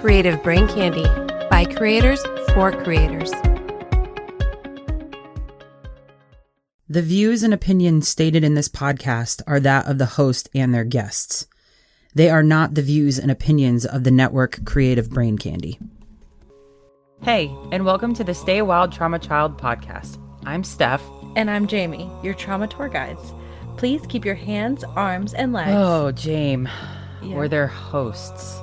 Creative Brain Candy by creators for creators. The views and opinions stated in this podcast are that of the host and their guests. They are not the views and opinions of the network Creative Brain Candy. Hey, and welcome to the Stay Wild Trauma Child podcast. I'm Steph. And I'm Jamie, your trauma tour guides. Please keep your hands, arms, and legs. Oh, Jame. Yeah. We're their hosts.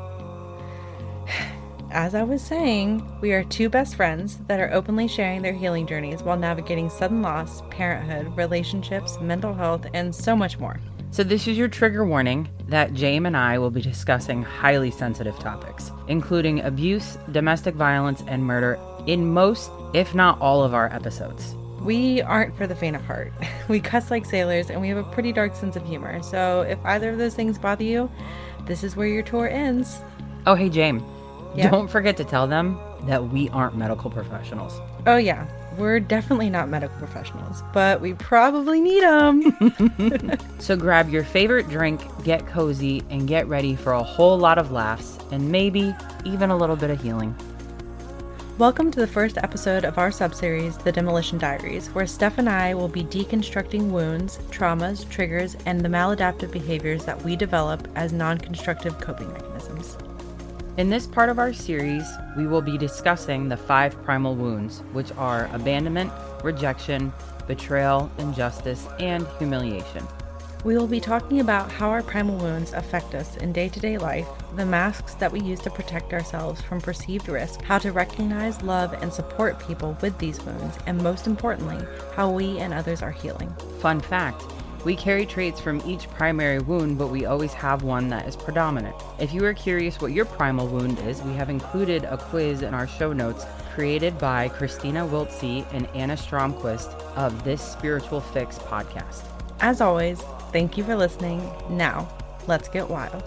As I was saying, we are two best friends that are openly sharing their healing journeys while navigating sudden loss, parenthood, relationships, mental health, and so much more. So, this is your trigger warning that Jame and I will be discussing highly sensitive topics, including abuse, domestic violence, and murder in most, if not all, of our episodes. We aren't for the faint of heart. We cuss like sailors and we have a pretty dark sense of humor. So, if either of those things bother you, this is where your tour ends. Oh, hey, Jame. Don't forget to tell them that we aren't medical professionals. Oh, yeah, we're definitely not medical professionals, but we probably need them. So grab your favorite drink, get cozy, and get ready for a whole lot of laughs and maybe even a little bit of healing. Welcome to the first episode of our subseries, The Demolition Diaries, where Steph and I will be deconstructing wounds, traumas, triggers, and the maladaptive behaviors that we develop as non constructive coping mechanisms. In this part of our series, we will be discussing the five primal wounds, which are abandonment, rejection, betrayal, injustice, and humiliation. We will be talking about how our primal wounds affect us in day to day life, the masks that we use to protect ourselves from perceived risk, how to recognize, love, and support people with these wounds, and most importantly, how we and others are healing. Fun fact we carry traits from each primary wound, but we always have one that is predominant. If you are curious what your primal wound is, we have included a quiz in our show notes created by Christina Wiltsey and Anna Stromquist of This Spiritual Fix podcast. As always, thank you for listening. Now, let's get wild.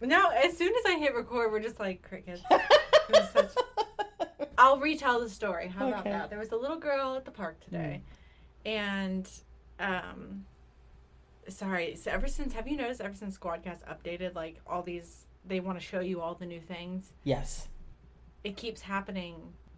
Now, as soon as I hit record, we're just like crickets. It was such- I'll retell the story. How about that? There was a little girl at the park today, and um, sorry. So ever since, have you noticed? Ever since Squadcast updated, like all these, they want to show you all the new things. Yes. It keeps happening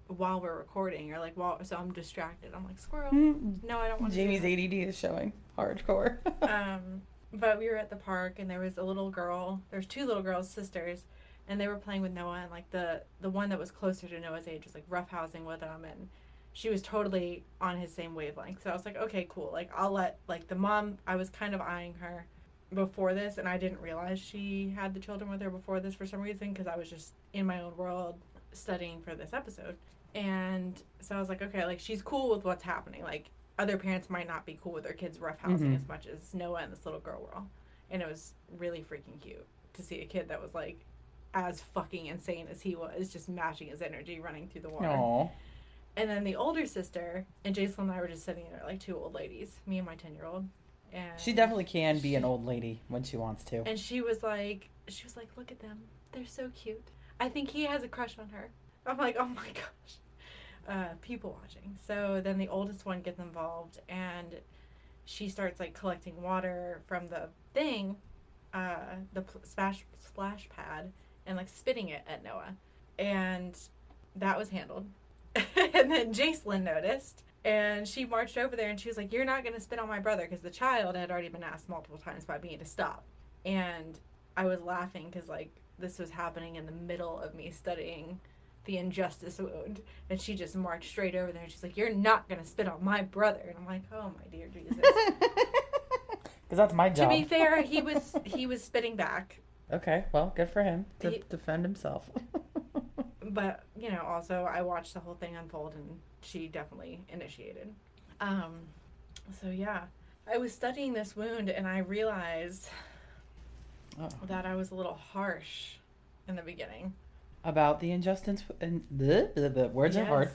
while we're recording, or like while. So I'm distracted. I'm like squirrel. No, I don't want to. Jamie's ADD is showing hardcore. um, but we were at the park and there was a little girl. There's two little girls, sisters, and they were playing with Noah. And like the the one that was closer to Noah's age was like roughhousing with him, and she was totally on his same wavelength. So I was like, okay, cool. Like I'll let like the mom. I was kind of eyeing her before this, and I didn't realize she had the children with her before this for some reason because I was just in my own world studying for this episode. And so I was like, okay, like she's cool with what's happening. Like other parents might not be cool with their kids roughhousing Mhm. as much as Noah and this little girl were. And it was really freaking cute to see a kid that was like as fucking insane as he was, just matching his energy running through the water. Aww. And then the older sister and Jacelyn and I were just sitting there like two old ladies, me and my ten year old. And She definitely can be an old lady when she wants to. and she was like, she was like, look at them, they're so cute. I think he has a crush on her. I'm like, oh my gosh. Uh, people watching. So then the oldest one gets involved, and she starts like collecting water from the thing, uh, the pl- splash splash pad, and like spitting it at Noah, and that was handled. and then Jacelyn noticed, and she marched over there, and she was like, "You're not gonna spit on my brother," because the child had already been asked multiple times by me to stop, and I was laughing because like this was happening in the middle of me studying the injustice wound. And she just marched straight over there and she's like you're not gonna spit on my brother. And i'm like oh my dear jesus. Because that's my job. to be fair he was he was spitting back Okay, well, good for him to He- defend himself. but you know also i watched the whole thing unfold and she definitely initiated um so yeah i was studying this wound and i realized Oh. that i was a little harsh in the beginning About the injustice and the, the, the words are hard.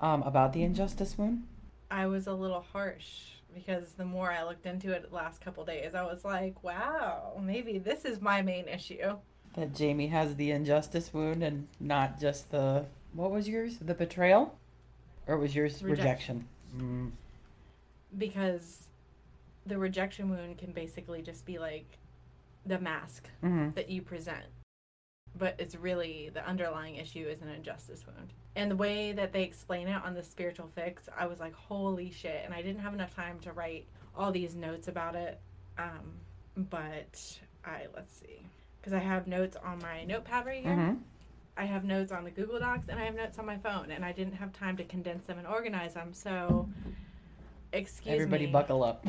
Um, about the injustice wound. I was a little harsh because the more I looked into it the last couple days, I was like, wow, maybe this is my main issue. That Jamie has the injustice wound and not just the what was yours? The betrayal, or was yours rejection? Rejection. Mm. Because the rejection wound can basically just be like the mask Mm-hmm. that you present. But it's really the underlying issue is an injustice wound. And the way that they explain it on the spiritual fix, I was like, holy shit. And I didn't have enough time to write all these notes about it. Um, but I, let's see. Because I have notes on my notepad right here. Mm-hmm. I have notes on the Google Docs and I have notes on my phone. And I didn't have time to condense them and organize them. So, excuse Everybody me. buckle up.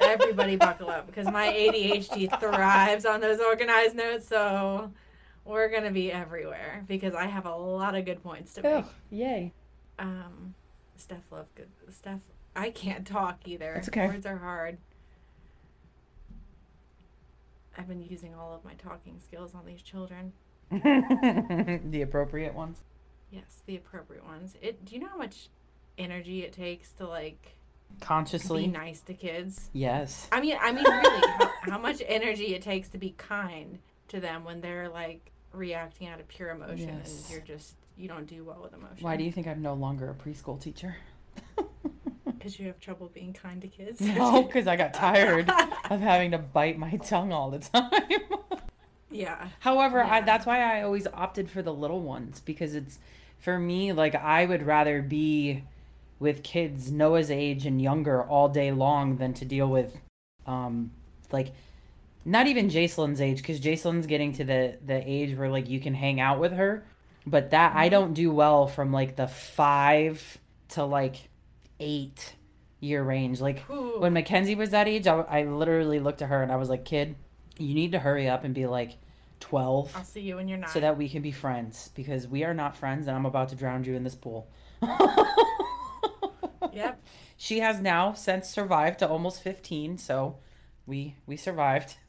Everybody buckle up because my ADHD thrives on those organized notes. So we're gonna be everywhere because I have a lot of good points to make. Oh, yay. Um, Steph love good. Steph, I can't talk either. That's okay. Words are hard. I've been using all of my talking skills on these children. the appropriate ones. Yes, the appropriate ones. It. Do you know how much energy it takes to like Consciously. be nice to kids? Yes. I mean, I mean, really, how, how much energy it takes to be kind to them when they're like reacting out of pure emotion, Yes. and you're just you don't do well with emotion. Why do you think I'm no longer a preschool teacher? Because you have trouble being kind to kids. No, because I got tired of having to bite my tongue all the time. yeah. However, I, that's why I always opted for the little ones because it's for me like I would rather be with kids Noah's age and younger all day long than to deal with um like not even Jacelyn's age because Jacelyn's getting to the the age where like you can hang out with her, but that I mm-hmm. don't do well from like the five to like eight year range. Like Ooh. when Mackenzie was that age, I, I literally looked at her and I was like, "Kid, you need to hurry up and be like 12 I'll see you when you're not. so that we can be friends because we are not friends and I'm about to drown you in this pool." Yep. She has now since survived to almost 15, so we we survived.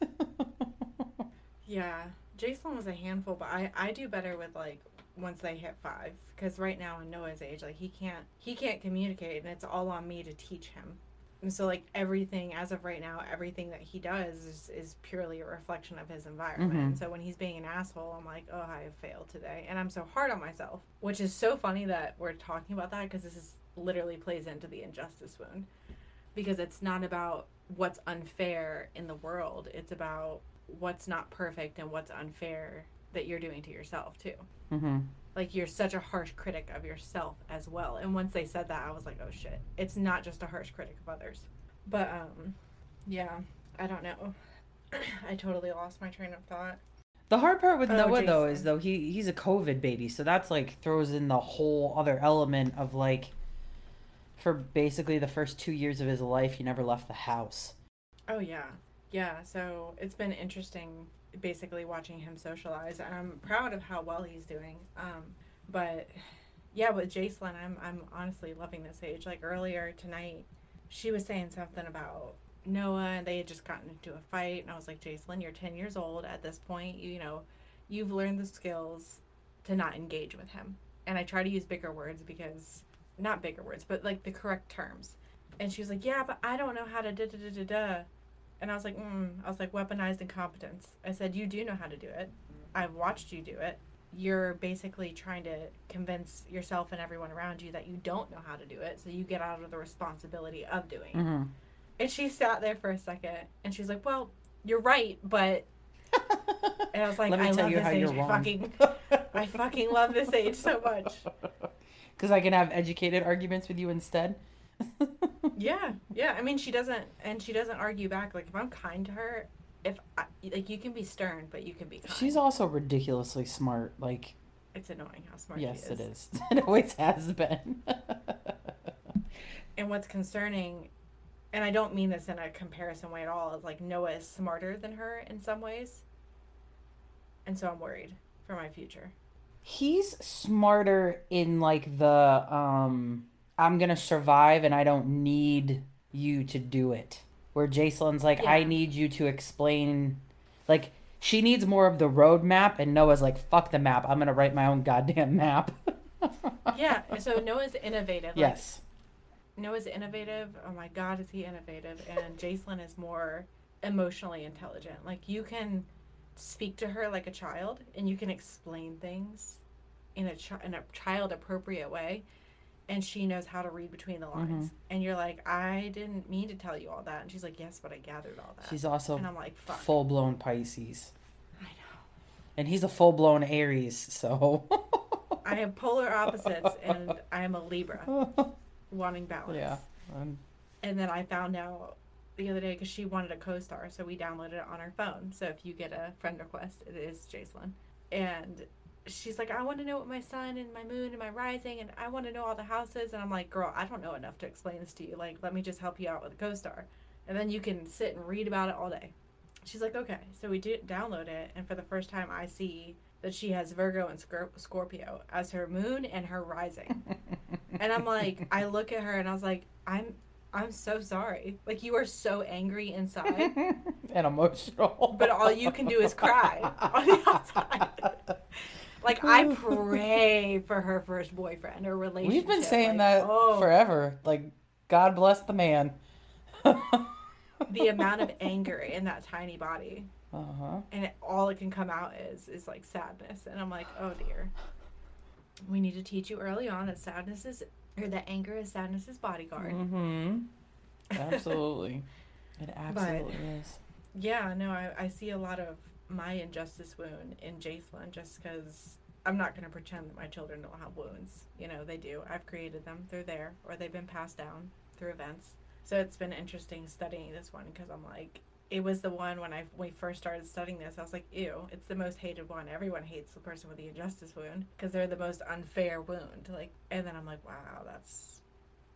Yeah. Jason was a handful, but I I do better with like once they hit five because right now in Noah's age, like he can't he can't communicate, and it's all on me to teach him. And so like everything as of right now, everything that he does is, is purely a reflection of his environment. Mhm. So when he's being an asshole, I'm like, oh, I have failed today, and I'm so hard on myself. Which is so funny that we're talking about that because this is literally plays into the injustice wound, because it's not about what's unfair in the world. It's about what's not perfect and what's unfair that you're doing to yourself too. mm-hmm. Like you're such a harsh critic of yourself as well. And once they said that, I was like, oh shit. It's not just a harsh critic of others. But um yeah, I don't know. I totally lost my train of thought. The hard part with Oh, Noah though is though he he's a COVID baby, so that's like throws in the whole other element of like for basically the first two years of his life, he never left the house. Oh yeah. Yeah, so it's been interesting basically watching him socialize and I'm proud of how well he's doing. Um but yeah, with Jacelyn, I'm I'm honestly loving this age. Like earlier tonight, she was saying something about Noah and they had just gotten into a fight and I was like, Jacelyn, you're 10 years old at this point, you, you know, you've learned the skills to not engage with him. And I try to use bigger words because not bigger words, but like the correct terms. And she was like, "Yeah, but I don't know how to da da da da da." And I was like, mm. I was like, weaponized incompetence. I said, you do know how to do it. I've watched you do it. You're basically trying to convince yourself and everyone around you that you don't know how to do it, so you get out of the responsibility of doing. it. Mm-hmm. And she sat there for a second, and she's like, "Well, you're right, but." And I was like, Let me "I tell love you this how age. you're I fucking, I fucking love this age so much." Because I can have educated arguments with you instead. Yeah, yeah. I mean, she doesn't, and she doesn't argue back. Like if I'm kind to her, if I, like you can be stern, but you can be kind. She's also ridiculously smart. Like, It's annoying how smart yes, she is. it is. it always has been. And what's concerning, and I don't mean this in a comparison way at all, is like Noah is smarter than her in some ways, and so I'm worried for my future. He's smarter in like the um I'm gonna survive and I don't need you to do it. Where Jacelyn's like, I need you to explain like she needs more of the roadmap and Noah's like, fuck the map, I'm gonna write my own goddamn map. Yeah. So Noah's innovative. Like, yes. Noah's innovative. Oh my God, is he innovative? And Jacelyn is more emotionally intelligent. Like you can speak to her like a child, and you can explain things in a chi- in a child appropriate way, and she knows how to read between the lines. And you're like, I didn't mean to tell you all that. And she's like, Yes, but I gathered all that. She's also and I'm like, Fuck. full blown Pisces. I know. And he's a full blown Aries, so. I have polar opposites, and I am a Libra, wanting balance. yeah. Um, And then I found out the other day because she wanted a Co-Star, so we downloaded it on her phone. So if you get a friend request, it is Jacelyn. And she's like, I want to know what my sun and my moon and my rising, and I want to know all the houses. And I'm like, girl, I don't know enough to explain this to you. Like, let me just help you out with a Co-Star, and then you can sit and read about it all day. She's like, okay. So we do download it, and for the first time, I see that she has Virgo and Scor- Scorpio as her moon and her rising. and I'm like, I look at her and I was like, I'm I'm so sorry. Like you are so angry inside, and emotional. but all you can do is cry on the outside. Like I pray for her first boyfriend or relationship. We've been saying Like, that oh, forever. Like, God bless the man. The amount of anger in that tiny body, huh. and it, all it can come out is is like sadness. And I'm like, oh dear. We need to teach you early on that sadness is, or that anger is sadness's bodyguard. Mm-hmm. Absolutely. it absolutely is. Yeah, no, I, I see a lot of my injustice wound in Jacelyn just because I'm not going to pretend that my children don't have wounds. You know, they do. I've created them. They're there, or they've been passed down through events. So it's been interesting studying this one because I'm like, it was the one when I when we first started studying this. I was like, ew, it's the most hated one. Everyone hates the person with the injustice wound because they're the most unfair wound. Like, and then I'm like, wow, that's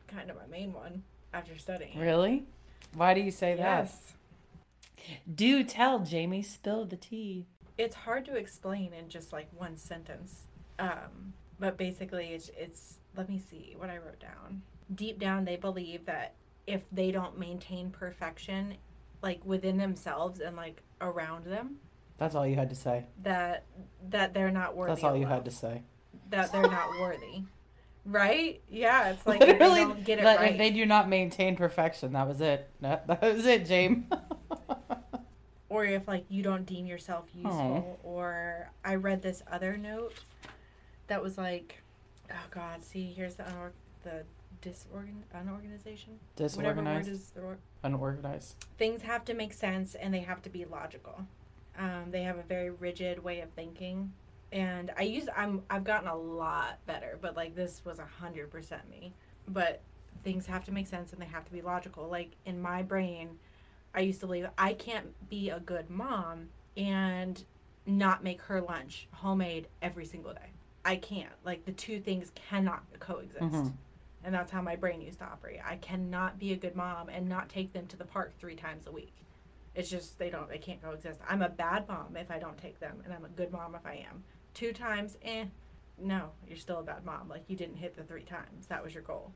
kind of my main one after studying. Really? Why do you say that? Yes. Do tell, Jamie. Spill the tea. it's hard to explain in just like one sentence. Um, but basically, it's, it's let me see what I wrote down. Deep down, they believe that if they don't maintain perfection, like within themselves and like around them, That's all you had to say. that that they're not worthy. That's all you love, had to say. That they're not worthy. Right? Yeah, it's like if they don't get it that right. they do not maintain perfection, that was it. That, that was it, James. or if like you don't deem yourself oh. useful or i read this other note that was like oh god see here's the unor- the disorgan unorganization? Whatever word Disorganized, is the word. unorganized. things have to make sense and they have to be logical. Um, they have a very rigid way of thinking. And i use i'm i've gotten a lot better but like this was a hundred percent me. But things have to make sense and they have to be logical. Like in my brain i used to believe i can't be a good mom and not make her lunch homemade every single day. I can't. Like the two things cannot coexist. Mhm. And that's how my brain used to operate. I cannot be a good mom and not take them to the park three times a week. It's just they don't they can't coexist. I'm a bad mom if i don't take them and i'm a good mom if i am. Two times eh no you're still a bad mom. Like you didn't hit the three times. That was your goal.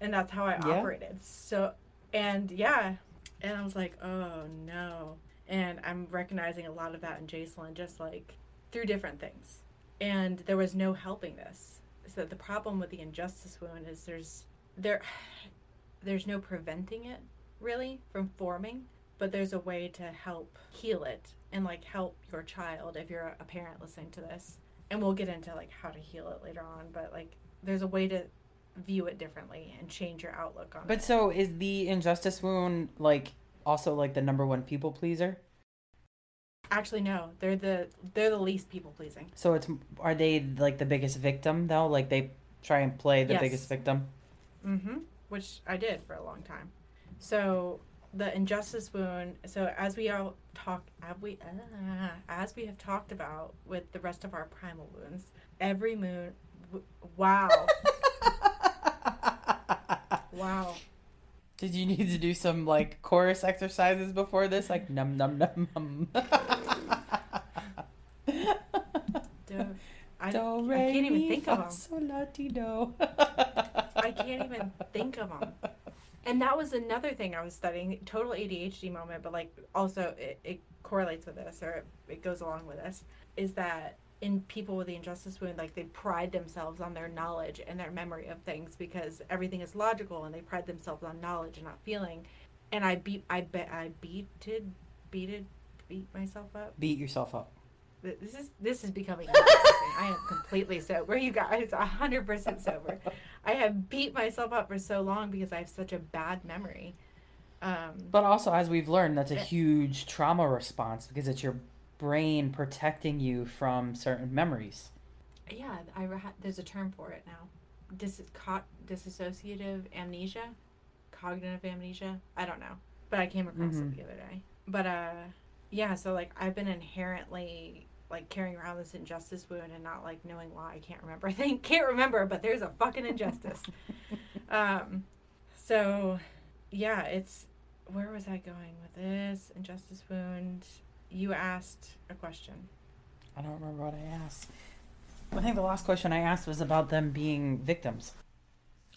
And that's how i Yeah. operated. So and yeah. And i was like oh no. And i'm recognizing a lot of that in jacelyn just like through different things. And there was no helping this so the problem with the injustice wound is there's there there's no preventing it really from forming but there's a way to help heal it and like help your child if you're a parent listening to this and we'll get into like how to heal it later on but like there's a way to view it differently and change your outlook on it. But it so is the injustice wound like also like the number one people pleaser? Actually no they're the they're the least people pleasing So it's are they like the biggest victim though? Like they try and play the Yes. biggest victim. Mm-hmm. Which I did for a long time. So the injustice wound. So as we all talk, as we, uh, as we have talked about with the rest of our primal wounds, every moon. W- wow, wow. Did you need to do some like chorus exercises before this? Like num num num num. I, Do, I can't even think of them. sol, la, ti, do. I can't even think of them. And that was another thing I was studying. Total ADHD moment, but like also it, it correlates with this or it, it goes along with this. Is that in people with the injustice wound, like they pride themselves on their knowledge and their memory of things because everything is logical and they pride themselves on knowledge and not feeling. And I beat, I bet, I beated, beated, beat myself up. Beat yourself up. Th- this is this is becoming embarrassing. I am completely sober. You guys, hundred percent sober. I have beat myself up for so long because I have such a bad memory. Um, But also, as we've learned, that's a huge trauma response because it's your brain protecting you from certain memories. yeah, I there's a term for it now. Dis- co- disassociative amnesia, cognitive amnesia. I don't know, but I came across Mhm. it the other day. But uh, yeah. So like, I've been inherently like carrying around this injustice wound and not like knowing why. I can't remember. I think can't remember, but there's a fucking injustice. um, so yeah, it's where was I going with this injustice wound? You asked a question. I don't remember what I asked. I think the last question I asked was about them being victims.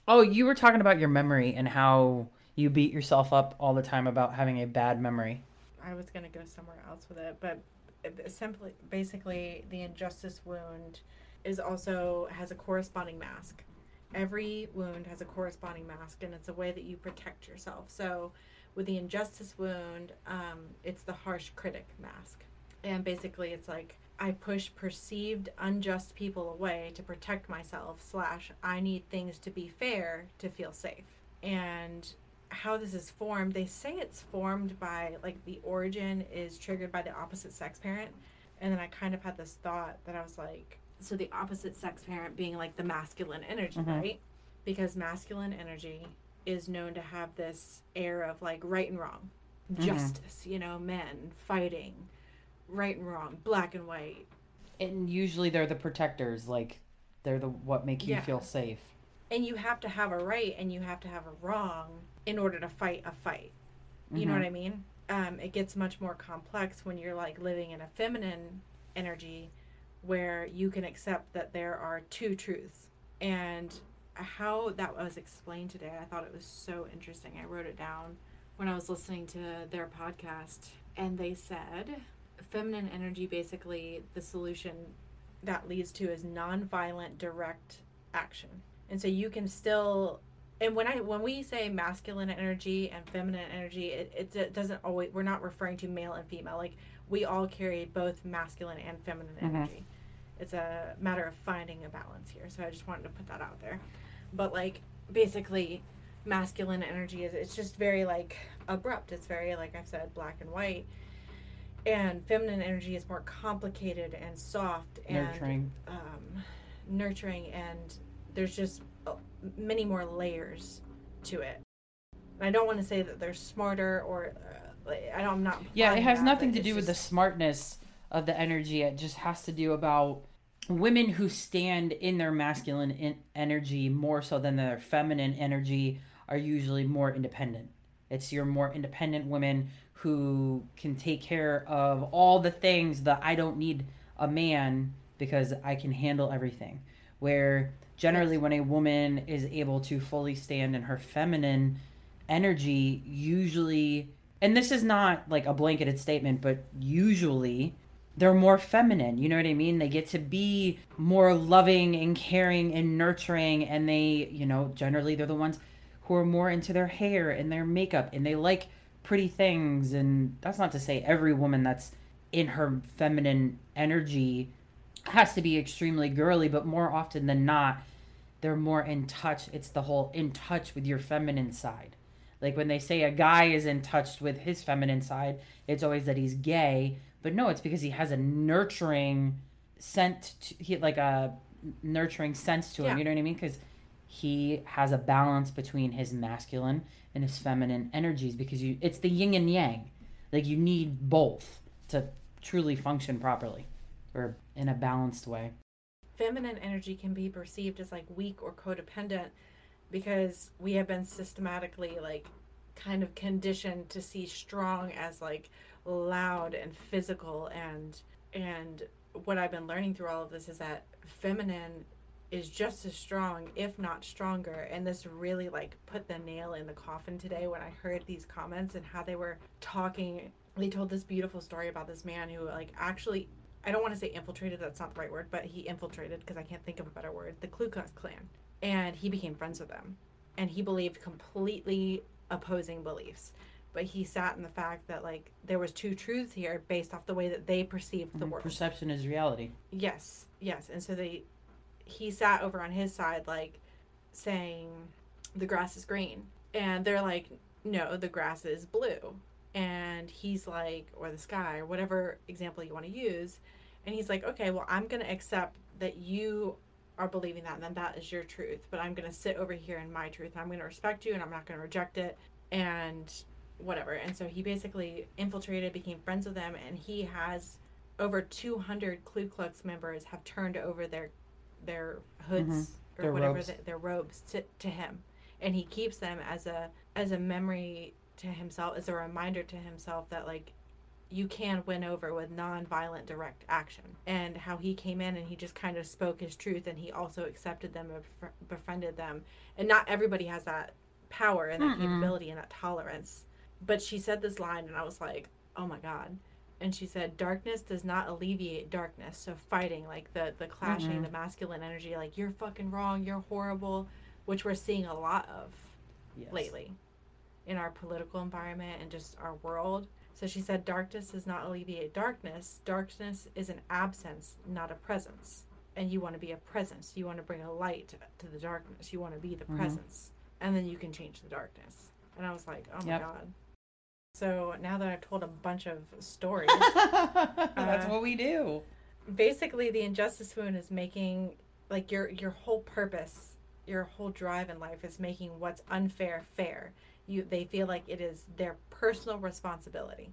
Oh, you were talking about your memory and how you beat yourself up all the time about having a bad memory. I was gonna go somewhere else with it, but it- simply, basically, the injustice wound is also has a corresponding mask. Every wound has a corresponding mask, and it's a way that you protect yourself. So, with the injustice wound, um, it's the harsh critic mask, and basically, it's like I push perceived unjust people away to protect myself. Slash, I need things to be fair to feel safe, and how this is formed they say it's formed by like the origin is triggered by the opposite sex parent and then i kind of had this thought that i was like so the opposite sex parent being like the masculine energy Mhm. right because masculine energy is known to have this air of like right and wrong Mhm. justice you know men fighting right and wrong black and white And usually they're the protectors, like they're the what make you Yeah. feel safe. and you have to have a right and you have to have a wrong in order to fight a fight You know Mhm. what I mean? Um, it gets much more complex when you're like living in a feminine energy where you can accept that there are two truths. And how that was explained today, I thought it was so interesting. I wrote it down when I was listening to their podcast, and they said feminine energy basically the solution that leads to is nonviolent direct action. And so you can still and when I when we say masculine energy and feminine energy, it, it, it doesn't always we're not referring to male and female. Like we all carry both masculine and feminine Mhm. energy. It's a matter of finding a balance here. So I just wanted to put that out there. But like basically masculine energy is it's just very like abrupt. It's very like I've said black and white. And feminine energy is more complicated and soft and Nurturing. um, nurturing and there's just many more layers to it. And I don't want to say that they're smarter or uh, I don't, I'm not. Yeah, it has that, nothing to do with the smartness of the energy. It just has to do about women who stand in their masculine in- energy more so than their feminine energy are usually more independent. It's your more independent women who can take care of all the things that I don't need a man because I can handle everything. Where generally, when a woman is able to fully stand in her feminine energy, usually, and this is not like a blanketed statement, but usually they're more feminine. You know what I mean? They get to be more loving and caring and nurturing, and they, you know, generally they're the ones who are more into their hair and their makeup and they like pretty things. And that's not to say every woman that's in her feminine energy has to be extremely girly, but more often than not, they're more in touch. It's the whole in touch with your feminine side. Like when they say a guy is in touch with his feminine side, it's always that he's gay. But no, it's because he has a nurturing scent, to, he like a nurturing sense to him. Yeah. You know what I mean? Because he has a balance between his masculine and his feminine energies. Because you, it's the yin and yang. Like you need both to truly function properly, or in a balanced way. feminine energy can be perceived as like weak or codependent because we have been systematically like kind of conditioned to see strong as like loud and physical. And and what I've been learning through all of this is that feminine is just as strong if not stronger. And this really like put the nail in the coffin today when I heard these comments and how they were talking. They told this beautiful story about this man who like actually I don't want to say infiltrated, that's not the right word, but he infiltrated because I can't think of a better word, the Ku Klux Klan. And he became friends with them. And he believed completely opposing beliefs. but he sat in the fact that like there was two truths here based off the way that they perceived the Mhm. world. Perception is reality. Yes, yes. And so they he sat over on his side like saying the grass is green. And they're like, No, the grass is blue. And he's like, or the sky, or whatever example you want to use. And he's like, Okay, well I'm gonna accept that you are believing that and then that is your truth. But I'm gonna sit over here in my truth and I'm gonna respect you and I'm not gonna reject it and whatever. And so he basically infiltrated, became friends with them, and he has over 200 Ku Klux members have turned over their their hoods or Mm-hmm. Their whatever robes. the- their robes to, to him, and he keeps them as a as a memory to himself, as a reminder to himself that like you can win over with non-violent direct action and how he came in and he just kind of spoke his truth and he also accepted them and befriended them and not everybody has that power and that Mm-mm. capability and that tolerance but she said this line and i was like oh my god and she said darkness does not alleviate darkness so fighting like the the clashing Mhm. the masculine energy like you're fucking wrong you're horrible which we're seeing a lot of Yes. lately in our political environment and just our world. So she said, Darkness does not alleviate darkness. Darkness is an absence, not a presence. And you want to be a presence. You want to bring a light to the darkness. You want to be the Mhm. presence. And then you can change the darkness. And I was like, oh my Yep. God. So now that I've told a bunch of stories, That's Uh, what we do. basically the injustice wound is making like your your whole purpose your whole drive in life is making what's unfair fair you they feel like it is their personal responsibility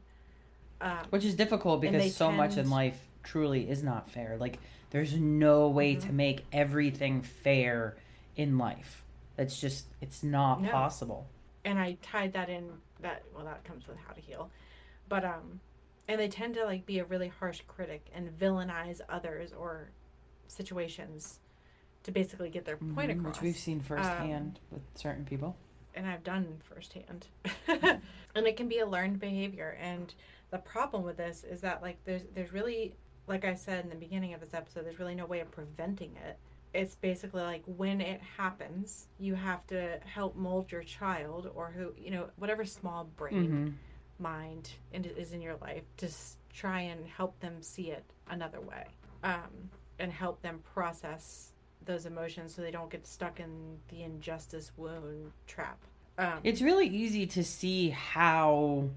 um, Which is difficult because so much in life truly is not fair. Like there's no way Mm-hmm. to make everything fair in life. That's just it's not No. possible. and i tied that in that well that comes with how to heal but um and they tend to like be a really harsh critic and villainize others or situations to basically get their point Mhm, across Which we've seen Um, firsthand with certain people. And I've done firsthand. and it can be a learned behavior. And the problem with this is that like there's there's really like I said in the beginning of this episode, there's really no way of preventing it. It's basically like when it happens, you have to help mold your child or who you know whatever small brain Mhm. mind in- is in your life to try and help them see it another way um, and help them process those emotions so they don't get stuck in the injustice wound trap um, It's really easy to see how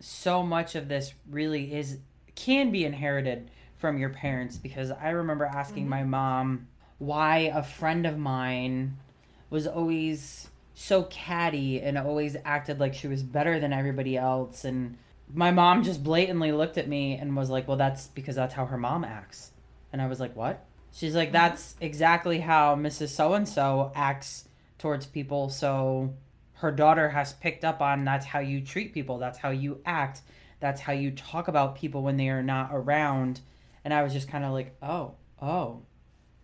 so much of this really is can be inherited from your parents because I remember asking my mom why a friend of mine was always so catty and always acted like she was better than everybody else and my mom just blatantly looked at me and was like, "Well, that's because that's how her mom acts." And I was like, "What?" She's like, "That's exactly how Mrs. So and so acts towards people, so her daughter has picked up on that's how you treat people, that's how you act, that's how you talk about people when they are not around." And I was just kind of like, "Oh, oh."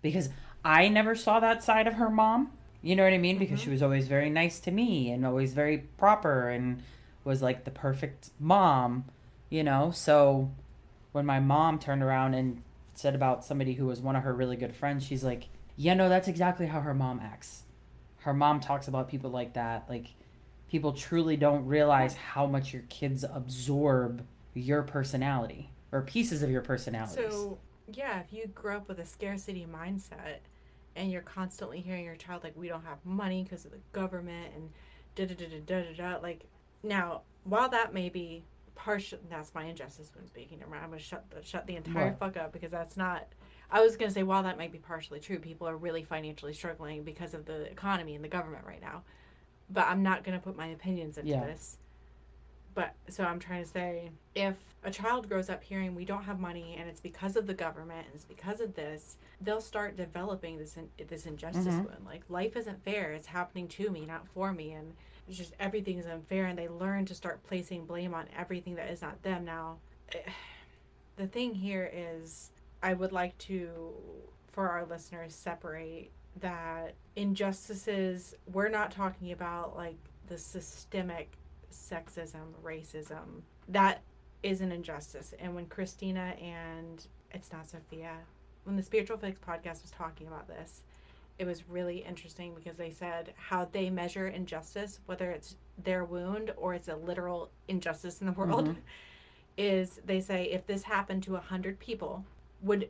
Because I never saw that side of her mom. You know what I mean? Because mm-hmm. she was always very nice to me and always very proper and was like the perfect mom, you know? So when my mom turned around and said about somebody who was one of her really good friends, she's like, "Yeah, no, that's exactly how her mom acts. Her mom talks about people like that. Like people truly don't realize how much your kids absorb your personality or pieces of your personality. so yeah if you grow up with a scarcity mindset and you're constantly hearing your child like we don't have money because of the government and da da da da da da like now while that may be partial that's my injustice when speaking never mind i'm gonna shut the shut the entire What? fuck up because that's not i was gonna say while that might be partially true people are really financially struggling because of the economy and the government right now but i'm not gonna put my opinions into Yeah. this but so i'm trying to say if a child grows up hearing we don't have money and it's because of the government and it's because of this they'll start developing this in, this injustice Mhm. wound like life isn't fair it's happening to me not for me and it's just everything is unfair and they learn to start placing blame on everything that is not them. Now the thing here is i would like to for our listeners separate that injustices we're not talking about like the systemic sexism racism. That is an injustice. And when christina and it's not sophia when the spiritual fix podcast was talking about this it was really interesting because they said how they measure injustice whether it's their wound or it's a literal injustice in the world mm-hmm. is they say if this happened to a hundred people, would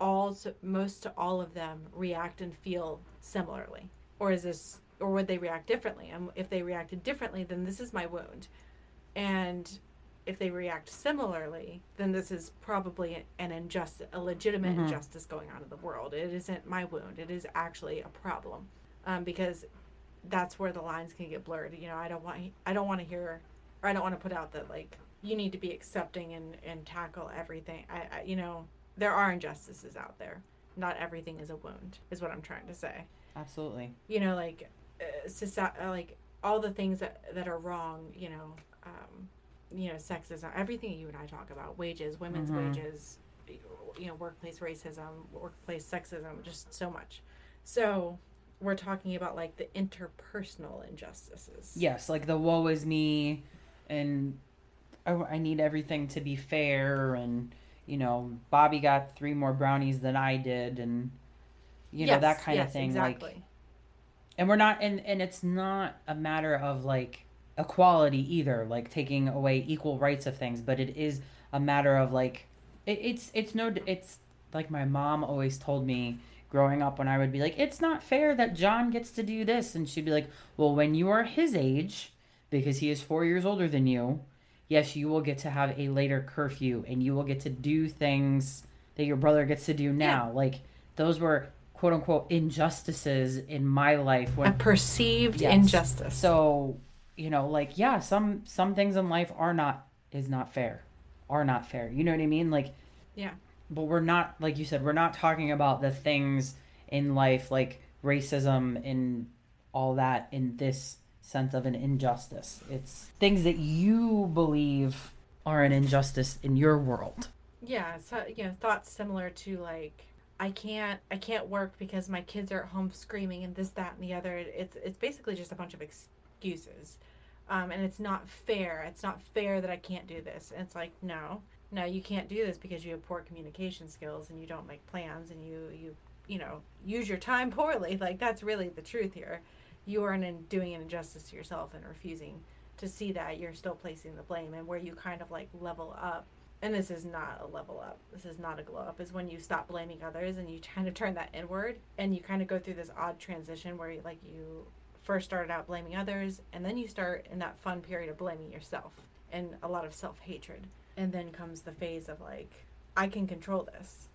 all most to all of them react and feel similarly, or is this or would they react differently? And if they reacted differently, then this is my wound, and if they react similarly, then this is probably an injustice, a legitimate Mhm. injustice going on in the world. It isn't my wound. It is actually a problem, um, because that's where the lines can get blurred. You know, I don't want I don't want to hear, or I don't want to put out that like you need to be accepting and and tackle everything. I, I you know there are injustices out there. Not everything is a wound, is what I'm trying to say. Absolutely. You know, like uh, society, like all the things that that are wrong. You know, um, you know, sexism, everything you and I talk about, wages, women's Mhm. wages, you know, workplace racism, workplace sexism, just so much. So we're talking about like the interpersonal injustices. Yes, like the woe is me, and I, I need everything to be fair, and you know, Bobby got three more brownies than I did, and you know that Yes, kind of thing. Exactly. Like, and we're not, and and it's not a matter of like equality either, like taking away equal rights of things, but it is a matter of like, it, it's it's no, it's like my mom always told me growing up when I would be like, it's not fair that John gets to do this. And she'd be like, well, when you are his age, because he is four years older than you, yes, you will get to have a later curfew and you will get to do things that your brother gets to do now. Like, those were quote unquote injustices in my life A when perceived Yes. injustice. so you know like yeah some some things in life are not is not fair are not fair you know what i mean? Like Yeah. but we're not like you said we're not talking about the things in life like racism and all that in this sense of an injustice. It's things that you believe are an injustice in your world. Yeah so you know thoughts similar to like i can't i can't work because my kids are at home screaming and this that and the other. It's it's basically just a bunch of excuses um, and it's not fair. It's not fair that i can't do this. And it's like no no you can't do this because you have poor communication skills and you don't make plans and you you you know use your time poorly. Like that's really the truth here. You are in doing an injustice to yourself and refusing to see that. You're still placing the blame and where you kind of like level up. And this is not a level up. This is not a glow up. Is when you stop blaming others and you kind of turn that inward and you kind of go through this odd transition where you, like you first started out blaming others and then you start in that fun period of blaming yourself and a lot of self-hatred. And then comes the phase of like i can control this.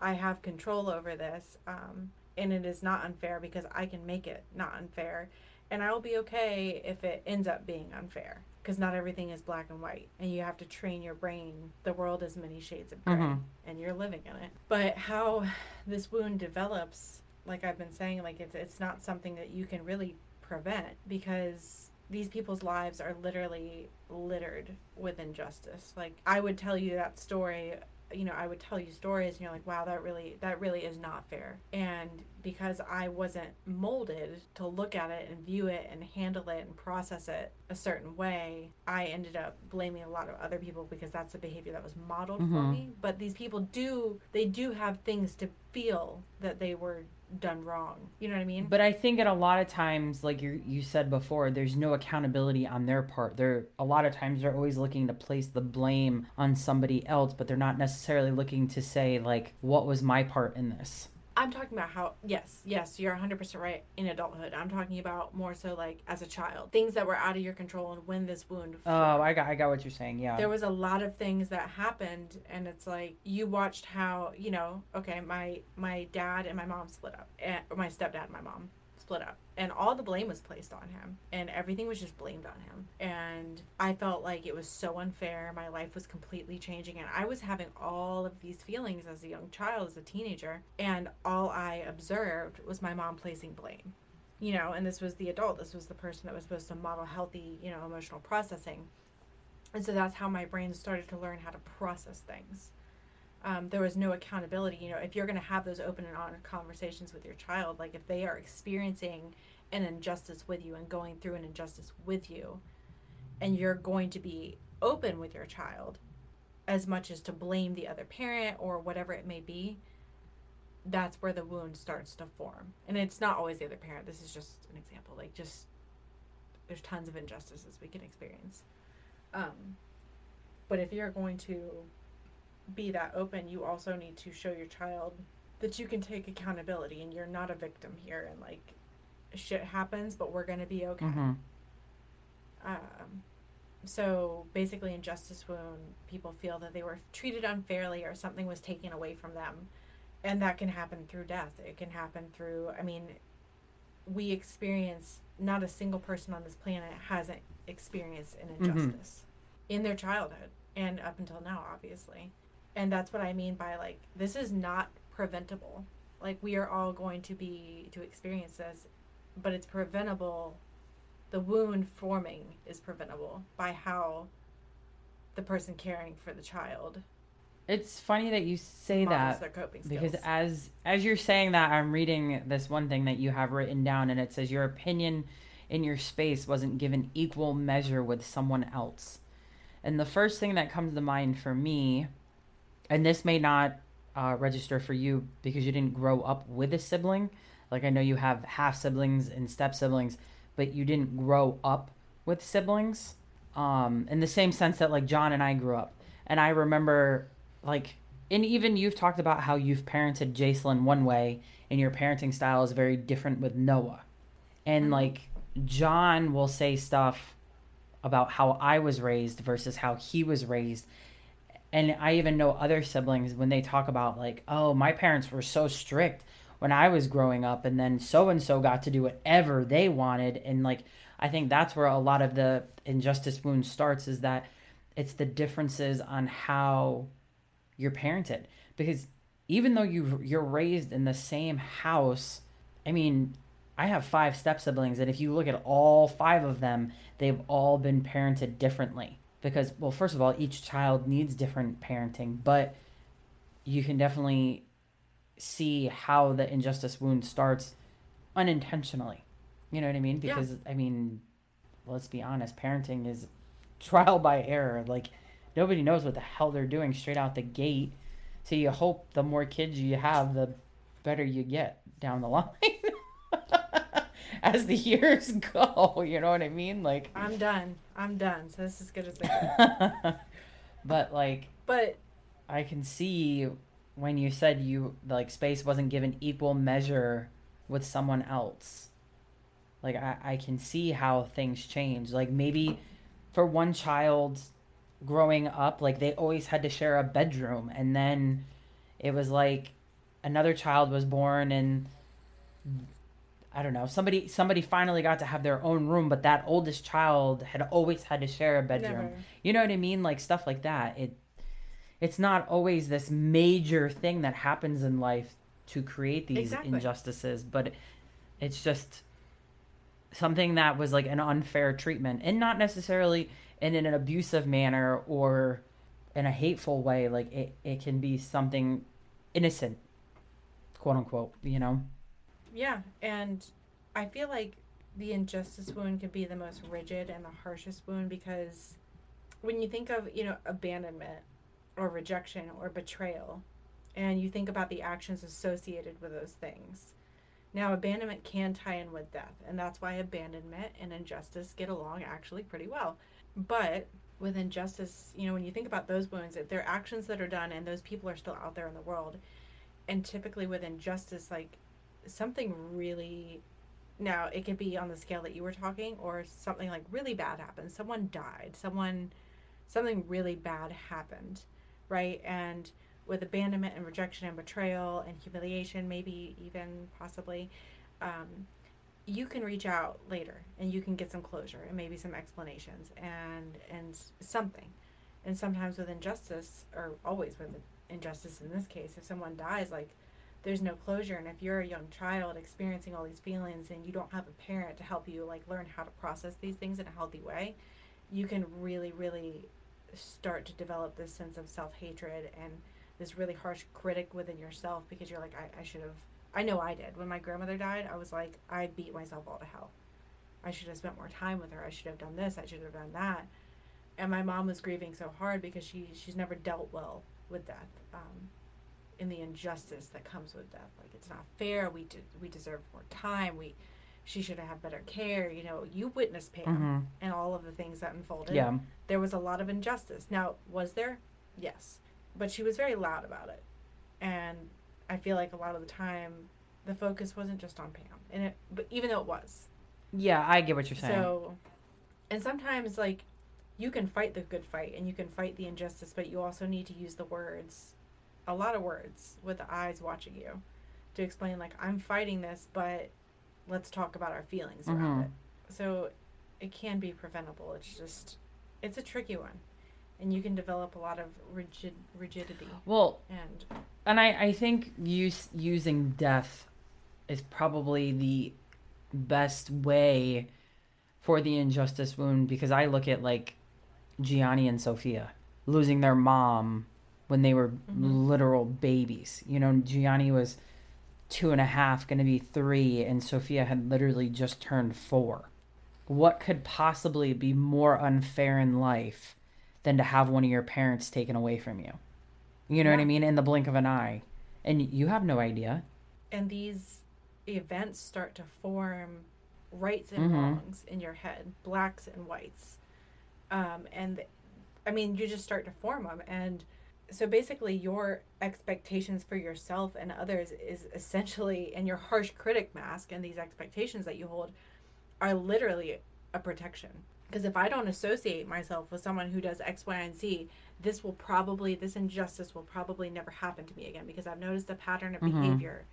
I have control over this um, and it is not unfair because i can make it not unfair. And I will be okay if it ends up being unfair because not everything is black and white and you have to train your brain. The world is many shades of gray Mhm. and you're living in it. But how this wound develops like I've been saying like it's it's not something that you can really prevent because these people's lives are literally littered with injustice like I would tell you that story you know, I would tell you stories and you're like, wow, that really that really is not fair. And because I wasn't molded to look at it and view it and handle it and process it a certain way, I ended up blaming a lot of other people because that's the behavior that was modeled for Mhm. me. But these people do they do have things to feel that they were done wrong. You know what I mean? But I think at a lot of times, like you you said before, there's no accountability on their part. They're a lot of times they're always looking to place the blame on somebody else, but they're not necessarily looking to say like, what was my part in this? I'm talking about how, yes, yes, you're 100% right in adulthood. I'm talking about more so like as a child, things that were out of your control and when this wound. Oh. I got I got what you're saying. Yeah. there was a lot of things that happened and it's like you watched how you know okay my my dad and my mom split up and or my stepdad and my mom split up and all the blame was placed on him and everything was just blamed on him. And i felt like it was so unfair my life was completely changing and i was having all of these feelings as a young child as a teenager and all i observed was my mom placing blame. You know and this was the adult this was the person that was supposed to model healthy you know emotional processing. And so that's how my brain started to learn how to process things. Um, there was no accountability. You know, if you're going to have those open and honest conversations with your child, like if they are experiencing an injustice with you and going through an injustice with you, and you're going to be open with your child as much as to blame the other parent or whatever it may be, that's where the wound starts to form. And it's not always the other parent. This is just an example. Like, just there's tons of injustices we can experience. Um, but if you're going to be that open, you also need to show your child that you can take accountability and you're not a victim here and like shit happens, but we're gonna be okay. Mm-hmm. Um, so basically, injustice wound, people feel that they were treated unfairly or something was taken away from them. And that can happen through death. It can happen through, I mean, we experience, not a single person on this planet hasn't experienced an Mhm. injustice in their childhood and up until now, obviously. And that's what I mean by like, this is not preventable. Like, we are all going to be, to experience this, but it's preventable the wound forming is preventable by how the person caring for the child It's funny that you say that because as as you're saying that, I'm reading this one thing that you have written down, and it says your opinion in your space wasn't given equal measure with someone else. And the first thing that comes to mind for me, and this may not uh, register for you because you didn't grow up with a sibling. Like I know you have half siblings and step siblings, but you didn't grow up with siblings. Um, in the same sense that like John and I grew up, and I remember like, and even you've talked about how you've parented Jacelyn one way, and your parenting style is very different with Noah, and Mhm. like John will say stuff about how I was raised versus how he was raised. And I even know other siblings when they talk about like, oh, my parents were so strict when I was growing up and then so and so got to do whatever they wanted and like I think that's where a lot of the injustice wound starts is that it's the differences on how you're parented because even though you you're raised in the same house, I mean, I have five step siblings, and if you look at all five of them, they've all been parented differently. Because, well, first of all, each child needs different parenting, but you can definitely see how the injustice wound starts unintentionally. You know what I mean? Yeah. Because, I mean, let's be honest, parenting is trial by error. Like, nobody knows what the hell they're doing straight out the gate. So you hope the more kids you have, the better you get down the line. As the years go, you know what I mean? Like, I'm done. I'm done. So this is good as it. but like, But I can see when you said you like space wasn't given equal measure with someone else. Like I, I can see how things change. Like maybe for one child growing up, like they always had to share a bedroom and then it was like another child was born and I don't know, somebody somebody finally got to have their own room, but that oldest child had always had to share a bedroom. never. You know what I mean? Like stuff like that. It it's not always this major thing that happens in life to create these Exactly. injustices, but it's just something that was like an unfair treatment and not necessarily in an abusive manner or in a hateful way. Like it, it can be something innocent, quote unquote, you know? Yeah, and I feel like the injustice wound can be the most rigid and the harshest wound because when you think of, you know, abandonment or rejection or betrayal, and you think about the actions associated with those things. Now, abandonment can tie in with death, and that's why abandonment and injustice get along actually pretty well. But with injustice, you know, when you think about those wounds, if they're actions that are done and those people are still out there in the world, and typically with injustice, like something really now it could be on the scale that you were talking or something like really bad happened. Someone died. Someone something really bad happened right? And with abandonment and rejection and betrayal and humiliation maybe even possibly um, you can reach out later and you can get some closure and maybe some explanations and and something. And sometimes with injustice or always with injustice in this case if someone dies like there's no closure and if you're a young child experiencing all these feelings and you don't have a parent to help you like learn how to process these things in a healthy way you can really really start to develop this sense of self-hatred and this really harsh critic within yourself because you're like i, I should have i know i did. When my grandmother died i was like i beat myself all to hell. I should have spent more time with her. I should have done this. I should have done that. And my mom was grieving so hard because she she's never dealt well with death. Um, in the injustice that comes with death. Like it's not fair. We de- we deserve more time. We she should have had better care. You know, you witnessed Pam Mhm. and all of the things that unfolded. Yeah. There was a lot of injustice. Now, was there? Yes. But she was very loud about it. And I feel like a lot of the time the focus wasn't just on Pam. And it but even though it was. Yeah, I get what you're saying. So and sometimes like you can fight the good fight and you can fight the injustice, but you also need to use the words a lot of words with the eyes watching you to explain like I'm fighting this, but let's talk about our feelings around Mhm. it. So it can be preventable. It's just it's a tricky one. And you can develop a lot of rigid rigidity well, and and I, I think use, using death is probably the best way for the injustice wound because I look at like Gianni and Sophia losing their mom when they were Mhm. literal babies. You know, Gianni was two and a half, going to be three, and Sophia had literally just turned four. What could possibly be more unfair in life than to have one of your parents taken away from you? You know what I mean? In the blink of an eye. And you have no idea. and these events start to form rights and Mhm. wrongs in your head blacks and whites um, and i mean you just start to form them and so basically your expectations for yourself and others is essentially and your harsh critic mask and these expectations that you hold are literally a protection because if i don't associate myself with someone who does x y and z this will probably this injustice will probably never happen to me again because i've noticed a pattern of Mhm. behavior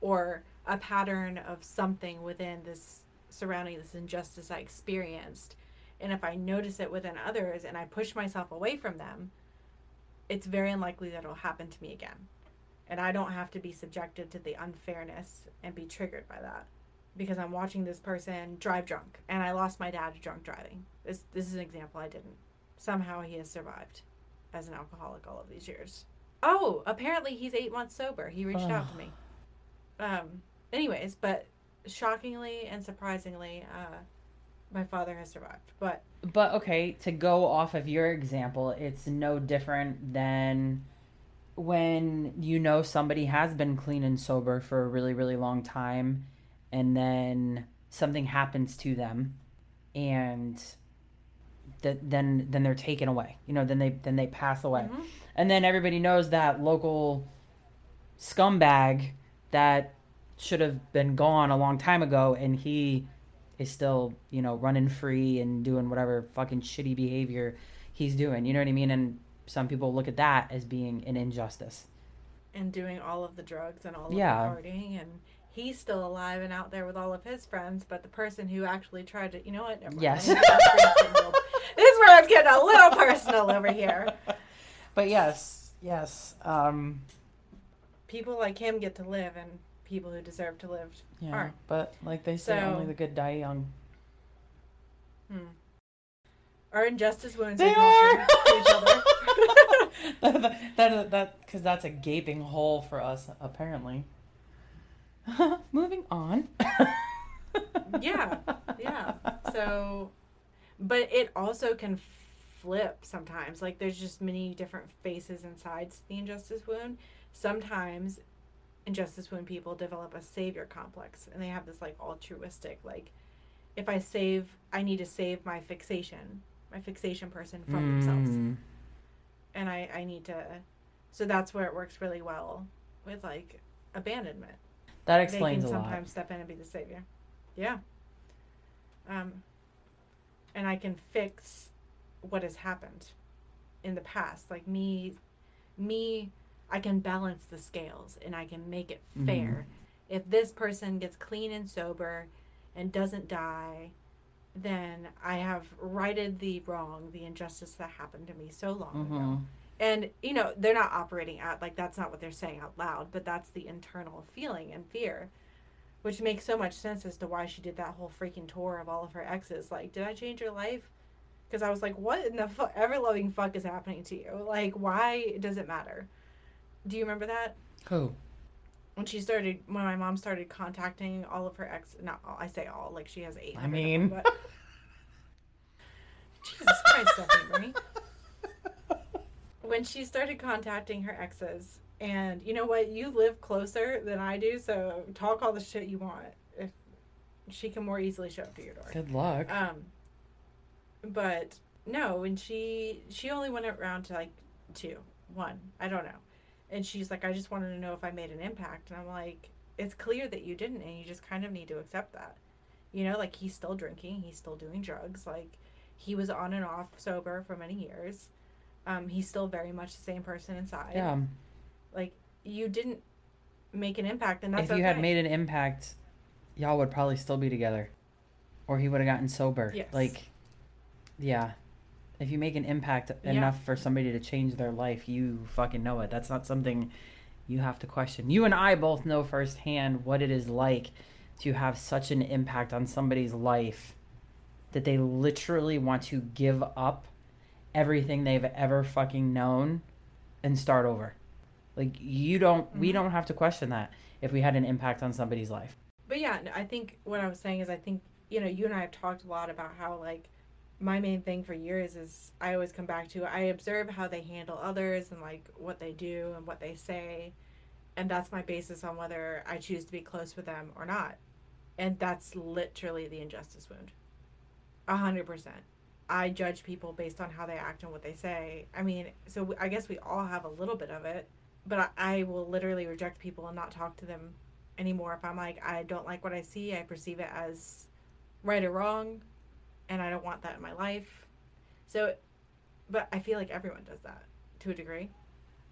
or a pattern of something within this surrounding this injustice I experienced. And if I notice it within others and I push myself away from them, it's very unlikely that it'll happen to me again. And I don't have to be subjected to the unfairness and be triggered by that because I'm watching this person drive drunk and I lost my dad to drunk driving. This this is an example I didn't. Somehow he has survived as an alcoholic all of these years. Oh, apparently he's 8 months sober. He reached out to me um anyways but shockingly and surprisingly uh my father has survived but But okay, to go off of your example, it's no different than when you know somebody has been clean and sober for a really, really long time and then something happens to them and that then then they're taken away. You know, then they then they pass away. Mhm. And then everybody knows that local scumbag that should have been gone a long time ago and he is still, you know, running free and doing whatever fucking shitty behavior he's doing. You know what I mean? And some people look at that as being an injustice. and doing all of the drugs and all of Yeah. the partying and he's still alive and out there with all of his friends but the person who actually tried to you know what Yes. this is where it's getting a little personal over here But yes, yes. Um people like him get to live and people who deserve to live yeah, aren't but like they say So- only the good die young. hmm. our injustice wounds They are talking are. to each other that that that because that's a gaping hole for us apparently. Moving on. yeah yeah so but it also can flip sometimes like there's just many different faces and sides to the injustice wound sometimes injustice when people develop a savior complex and they have this like altruistic like if i save i need to save my fixation my fixation person from themselves Mm. and i i need to so that's where it works really well with like abandonment That they explains can a lot. sometimes step in and be the savior. Yeah. Um, and I can fix what has happened in the past. Like me, me, I can balance the scales and I can make it Mm-hmm. fair. If this person gets clean and sober and doesn't die, then I have righted the wrong, the injustice that happened to me so long ago Mhm. and you know they're not operating out like that's not what they're saying out loud but that's the internal feeling and fear which makes so much sense as to why she did that whole freaking tour of all of her exes like did i change your life because i was like what in the fu- ever loving fuck is happening to you like why does it matter do you remember that Who? when she started when my mom started contacting all of her ex not all i say all like she has eight I mean. but jesus christ stephanie when she started contacting her exes and you know what you live closer than i do so talk all the shit you want if she can more easily show up to your door. Good luck. Um, but no, and she she only went around to like two, one, I don't know, and she's like, I just wanted to know if I made an impact, and I'm like, it's clear that you didn't, and you just kind of need to accept that, you know, like he's still drinking, he's still doing drugs, like he was on and off sober for many years, um, he's still very much the same person inside, yeah. like you didn't make an impact, and that's if you had made an impact, y'all would probably still be together, or he would have gotten sober. Yes. Like, yeah. If you make an impact Yeah. enough for somebody to change their life, you fucking know it. That's not something you have to question. You and I both know firsthand what it is like to have such an impact on somebody's life that they literally want to give up everything they've ever fucking known and start over. Like you don't we Mhm. don't have to question that if we had an impact on somebody's life. But yeah, I think what I was saying is I think, you know, you and I have talked a lot about how like my main thing for years is I always come back to I observe how they handle others and like what they do and what they say. And that's my basis on whether I choose to be close with them or not. And that's literally the injustice wound. A hundred percent. I judge people based on how they act and what they say. I mean, so I guess we all have a little bit of it, but I, I will literally reject people and not talk to them anymore if I'm like I don't like what I see, I perceive it as right or wrong, and I don't want that in my life. So, but I feel like everyone does that to a degree.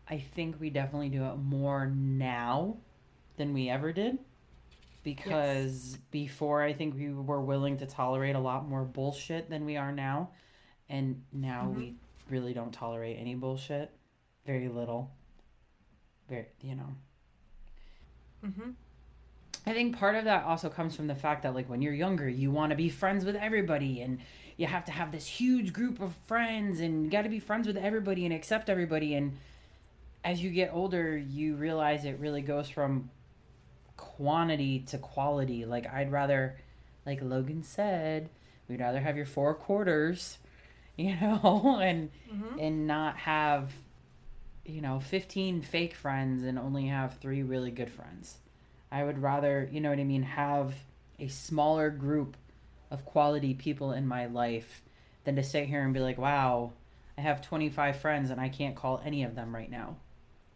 I think we definitely do it more now than we ever did. Because before I think we were willing to tolerate a lot more bullshit than we are now. And now we really don't tolerate any bullshit. Very little. Very you know. Mm-hmm. I think part of that also comes from the fact that like when you're younger, you want to be friends with everybody and you have to have this huge group of friends and you got to be friends with everybody and accept everybody and as you get older, you realize it really goes from quantity to quality. Like I'd rather like Logan said, we'd rather have your four quarters, you know, and Mm-hmm. and not have you know 15 fake friends and only have three really good friends i would rather you know what i mean have a smaller group of quality people in my life than to sit here and be like wow i have 25 friends and i can't call any of them right now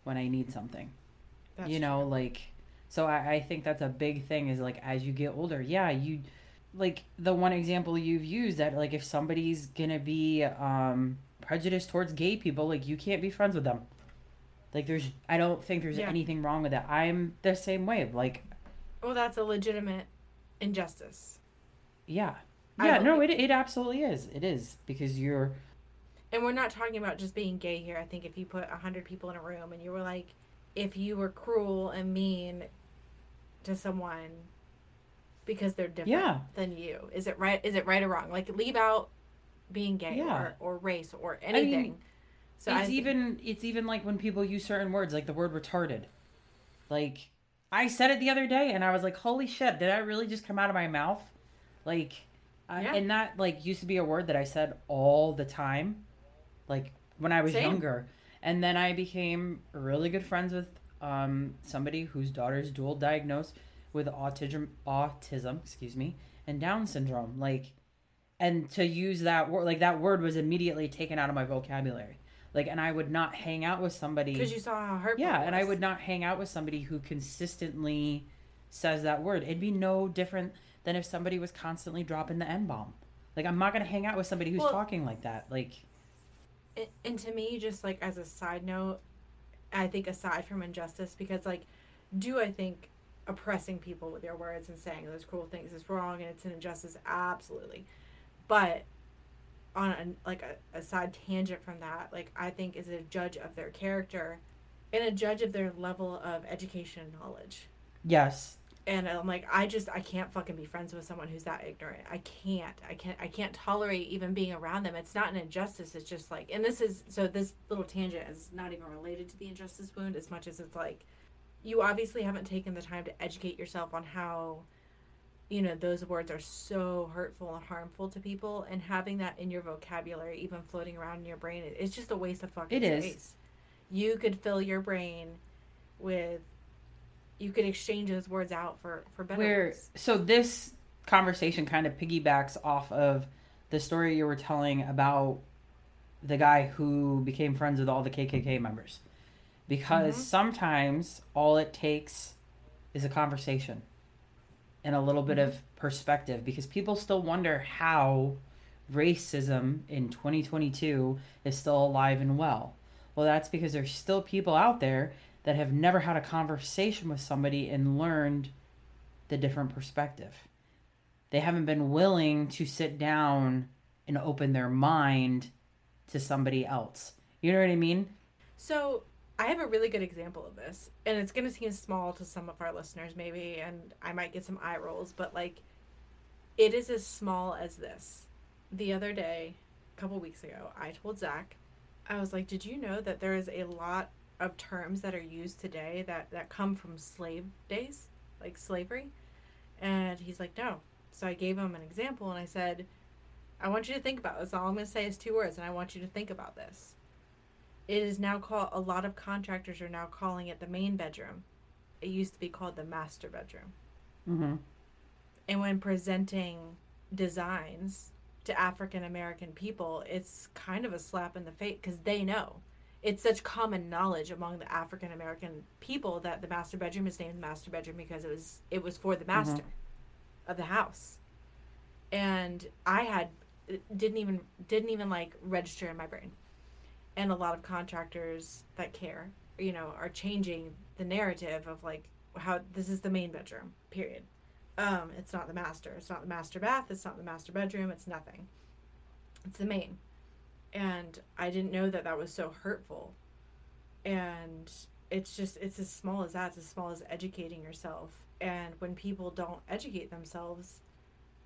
when i need something. That's you know like so I, I think that's a big thing is like as you get older yeah you like the one example you've used that like if somebody's gonna be um prejudiced towards gay people like you can't be friends with them like there's i don't think there's Yeah. anything wrong with that i'm the same way like Well, that's a legitimate injustice, yeah I yeah no it, it absolutely is it is because you're and we're not talking about just being gay here. I think if you put a hundred people in a room and you were like, if you were cruel and mean to someone because they're different Yeah. than you, is it right? Is it right or wrong? Like leave out being gay Yeah. or, or race or mean, anything. So it's even it's even like when people use certain words like the word retarded. Like i said it the other day and i was like holy shit did i really just come out of my mouth? Like I, and that like used to be a word that i said all the time like when i was Same. younger. And then i became really good friends with um somebody whose daughter's dual diagnosed with autism autism excuse me and down syndrome like and to use that word like that word was immediately taken out of my vocabulary like and i would not hang out with somebody because you saw how hurtful. yeah and i would not hang out with somebody who consistently says that word it'd be no different than if somebody was constantly dropping the n-bomb like i'm not going to hang out with somebody who's Well- talking like that like And- and to me, just like as a side note, I think aside from injustice, because like, do I think oppressing people with your words and saying those cruel things is wrong and it's an injustice? Absolutely. But on a, like a, a side tangent from that, like I think is a judge of their character and a judge of their level of education and knowledge. yes And I'm like, I just I can't fucking be friends with someone who's that ignorant. I can't. I can't. I can't tolerate even being around them. It's not an injustice. It's just like, and this is so. This little tangent is not even related to the injustice wound as much as it's like, you obviously haven't taken the time to educate yourself on how, you know, those words are so hurtful and harmful to people, and having that in your vocabulary, even floating around in your brain, it's just a waste of fucking It is. space. You could fill your brain with you could exchange those words out for for better where words. so this conversation kind of piggybacks off of the story you were telling about the guy who became friends with all the KKK members. Because Mhm. sometimes all it takes is a conversation and a little bit of perspective because people still wonder how racism in 2022 is still alive and well. Well, that's because there's still people out there that have never had a conversation with somebody and learned the different perspective. They haven't been willing to sit down and open their mind to somebody else. You know what I mean? So I have a really good example of this, and it's going to seem small to some of our listeners, maybe, and I might get some eye rolls, but like, it is as small as this. The other day, a couple weeks ago, I told Zach, I was like, "Did you know that there is a lot of terms that are used today that that come from slave days, like slavery?" And he's like, "No." So I gave him an example, and I said, "I want you to think about this. All I'm going to say is two words, and I want you to think about this." It is now called a lot of contractors are now calling it the main bedroom. It used to be called the master bedroom. Mm-hmm. and when presenting designs to african american people it's kind of a slap in the face because they know. It's such common knowledge among the african american people that the master bedroom is named master bedroom because it was it was for the master of the house. And i had didn't even didn't even like register in my brain and a lot of contractors that care you know are changing the narrative of like how this is the main bedroom period. Um it's not the master. It's not the master bath. It's not the master bedroom. It's nothing. It's the main. And i didn't know that that was so hurtful. And it's just it's as small as that. It's as small as educating yourself. And when people don't educate themselves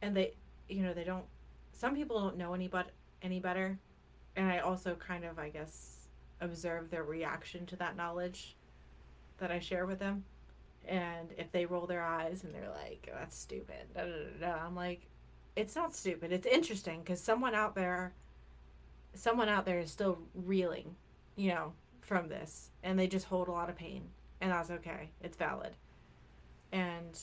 and they you know they don't some people don't know any but any better and I also kind of, I guess, observe their reaction to that knowledge that I share with them. And if they roll their eyes and they're like, oh, "That's stupid," da, da, da, I'm like, "It's not stupid. It's interesting because someone out there, someone out there is still reeling, you know, from this, and they just hold a lot of pain, and that's okay. It's valid. And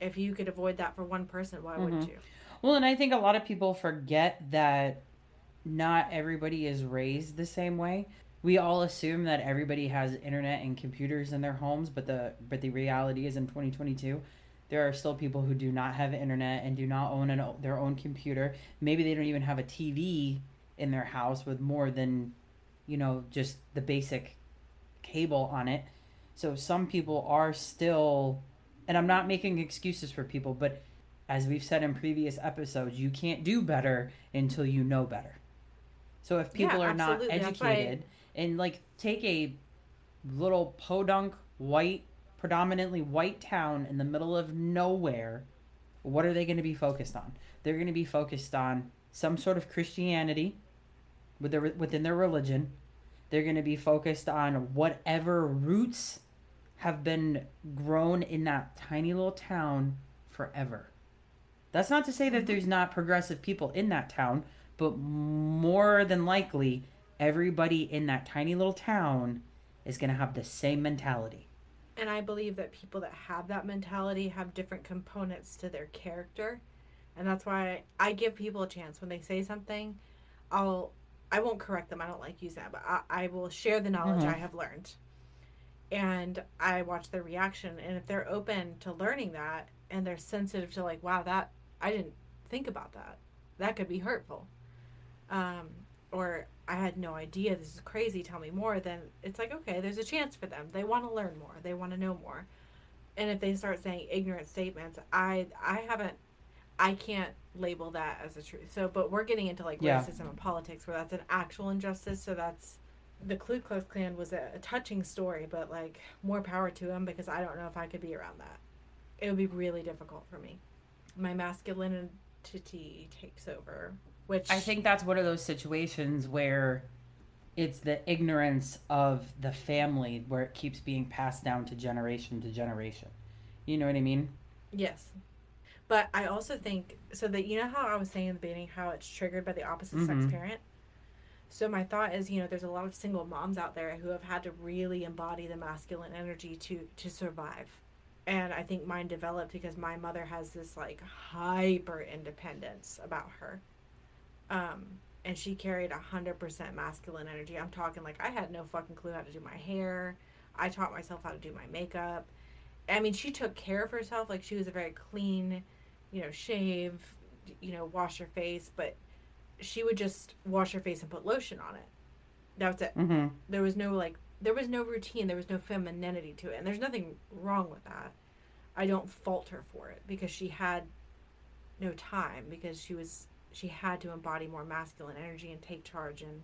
if you could avoid that for one person, why wouldn't mm-hmm. you? Well, and I think a lot of people forget that not everybody is raised the same way. We all assume that everybody has internet and computers in their homes, but the but the reality is in 2022, there are still people who do not have internet and do not own an, their own computer. Maybe they don't even have a TV in their house with more than, you know, just the basic cable on it. So some people are still and I'm not making excuses for people, but as we've said in previous episodes, you can't do better until you know better. So if people Yeah, are not absolutely. That's why- educated and like take a little podunk white predominantly white town in the middle of nowhere, what are they going to be focused on? They're going to be focused on some sort of Christianity with their, within their religion. They're going to be focused on whatever roots have been grown in that tiny little town forever. That's not to say that mm-hmm. there's not progressive people in that town, but more than likely, everybody in that tiny little town is going to have the same mentality. And I believe that people that have that mentality have different components to their character. And that's why I give people a chance when they say something, I'll I won't correct them. I don't like using that, but I, I will share the knowledge Mhm. I have learned. And I watch their reaction and if they're open to learning that and they're sensitive to like, wow, that I didn't think about that. That could be hurtful. Um or I had no idea this is crazy, tell me more, then it's like, okay, there's a chance for them. They want to learn more. They want to know more. And if they start saying ignorant statements, I I haven't I can't label that as a truth. So but we're getting into like Yeah. racism and politics where that's an actual injustice, so that's the Ku Klux Klan was a, a touching story, but like more power to him because I don't know if I could be around that. It would be really difficult for me. My masculinity takes over, which I think that's one of those situations where it's the ignorance of the family where it keeps being passed down to generation to generation. You know what I mean? Yes. But I also think so that you know how I was saying in the beginning how it's triggered by the opposite sex Mhm. parent. So my thought is, you know, there's a lot of single moms out there who have had to really embody the masculine energy to to survive. and I think mine developed because my mother has this like hyper independence about her. Um, and she carried a hundred percent masculine energy. I'm talking like I had no fucking clue how to do my hair. I taught myself how to do my makeup. I mean, she took care of herself. Like she was a very clean, you know, shave, you know, wash her face, but she would just wash her face and put lotion on it. That was it. Mm-hmm. There was no like there was no routine, there was no femininity to it. And there's nothing wrong with that. I don't fault her for it because she had no time because she was she had to embody more masculine energy and take charge and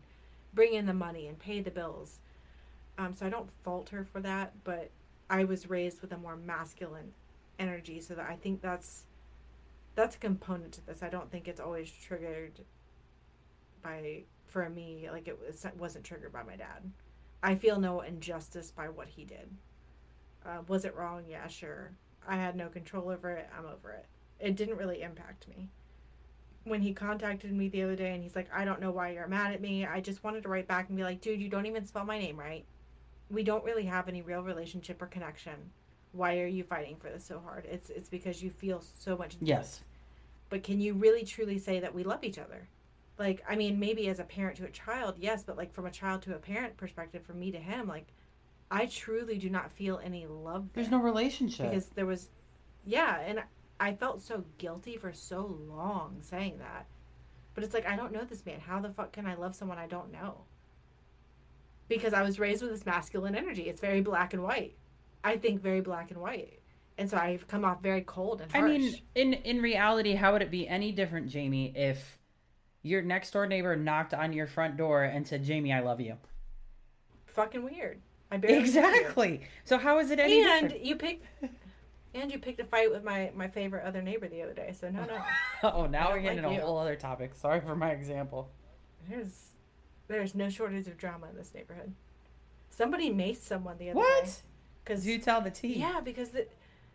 bring in the money and pay the bills. Um, so I don't fault her for that, but I was raised with a more masculine energy, so that I think that's that's a component to this. I don't think it's always triggered by for me like it was wasn't triggered by my dad. I feel no injustice by what he did. Uh, was it wrong? Yeah, sure. I had no control over it. I'm over it. It didn't really impact me. When he contacted me the other day and he's like, I don't know why you're mad at me. I just wanted to write back and be like, dude, you don't even spell my name right. We don't really have any real relationship or connection. Why are you fighting for this so hard? It's it's because you feel so much Yes. but can you really truly say that we love each other like i mean maybe as a parent to a child yes but like from a child to a parent perspective from me to him like i truly do not feel any love There's no relationship. because there was yeah and i felt so guilty for so long saying that but it's like i don't know this man how the fuck can i love someone i don't know because i was raised with this masculine energy it's very black and white i think very black and white and so i've come off very cold and I mean, in in reality, how would it be any different, Jamie, if your next door neighbor knocked on your front door and said, "Jamie, I love you"? fucking weird i barely. Exactly. So how is it any and different? you picked and you picked a fight with my my favorite other neighbor the other day so no no Oh, now we're getting like into a whole other topic. Sorry for my example. there's there's no shortage of drama in this neighborhood somebody maced someone the other day What? because You tell the tea. yeah because the,